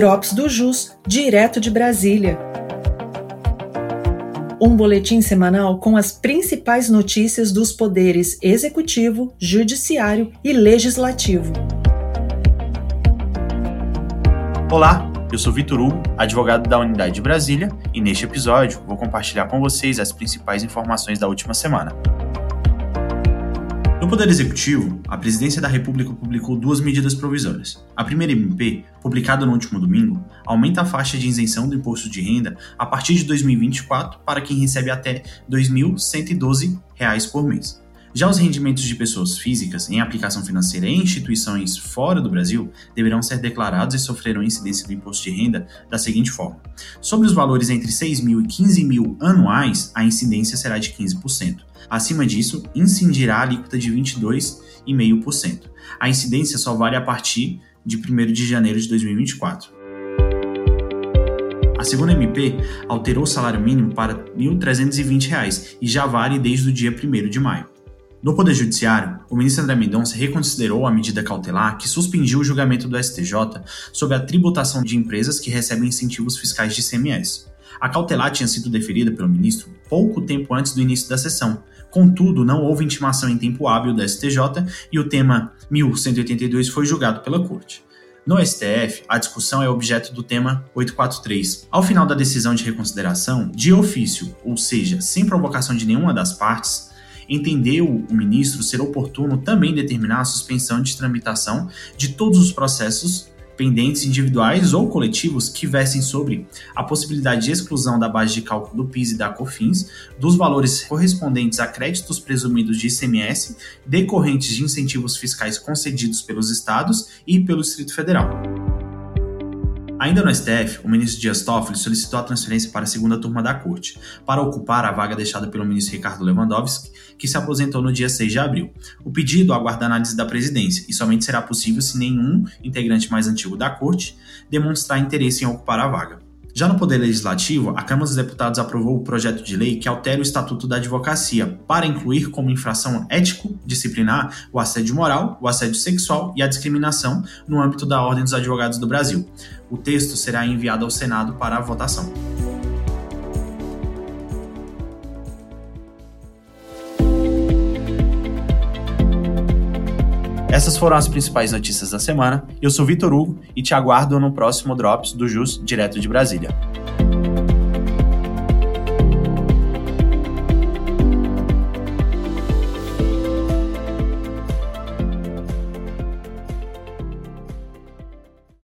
Drops do Jus, direto de Brasília. Um boletim semanal com as principais notícias dos poderes executivo, judiciário e legislativo. Olá, eu sou Vitor Hugo, advogado da Unidade de Brasília, e neste episódio vou compartilhar com vocês as principais informações da última semana. Poder Executivo, a Presidência da República publicou duas medidas provisórias. A primeira MP, publicada no último domingo, aumenta a faixa de isenção do imposto de renda a partir de 2024 para quem recebe até R$ 2.112 por mês. Já os rendimentos de pessoas físicas em aplicação financeira em instituições fora do Brasil deverão ser declarados e sofrerão incidência do imposto de renda da seguinte forma: sobre os valores entre 6 mil e 15 mil anuais, a incidência será de 15%. Acima disso, incidirá a alíquota de 22,5%. A incidência só vale a partir de 1 de janeiro de 2024. A segunda MP alterou o salário mínimo para R$ 1.320 e já vale desde o dia 1 de maio. No Poder Judiciário, o ministro André Mendonça reconsiderou a medida cautelar que suspendiu o julgamento do STJ sobre a tributação de empresas que recebem incentivos fiscais de ICMS. A cautelar tinha sido deferida pelo ministro pouco tempo antes do início da sessão. Contudo, não houve intimação em tempo hábil da STJ e o tema 1182 foi julgado pela Corte. No STF, a discussão é objeto do tema 843. Ao final da decisão de reconsideração, de ofício, ou seja, sem provocação de nenhuma das partes, entendeu o ministro ser oportuno também determinar a suspensão de tramitação de todos os processos pendentes individuais ou coletivos que versem sobre a possibilidade de exclusão da base de cálculo do PIS e da COFINS, dos valores correspondentes a créditos presumidos de ICMS decorrentes de incentivos fiscais concedidos pelos estados e pelo Distrito Federal. Ainda no STF, o ministro Dias Toffoli solicitou a transferência para a segunda turma da corte, para ocupar a vaga deixada pelo ministro Ricardo Lewandowski, que se aposentou no dia 6 de abril. O pedido aguarda análise da presidência e somente será possível se nenhum integrante mais antigo da corte demonstrar interesse em ocupar a vaga. Já no Poder Legislativo, a Câmara dos Deputados aprovou o projeto de lei que altera o Estatuto da Advocacia para incluir como infração ético-disciplinar o assédio moral, o assédio sexual e a discriminação no âmbito da Ordem dos Advogados do Brasil. O texto será enviado ao Senado para a votação. Essas foram as principais notícias da semana. Eu sou Vitor Hugo e te aguardo no próximo Drops do JUS direto de Brasília.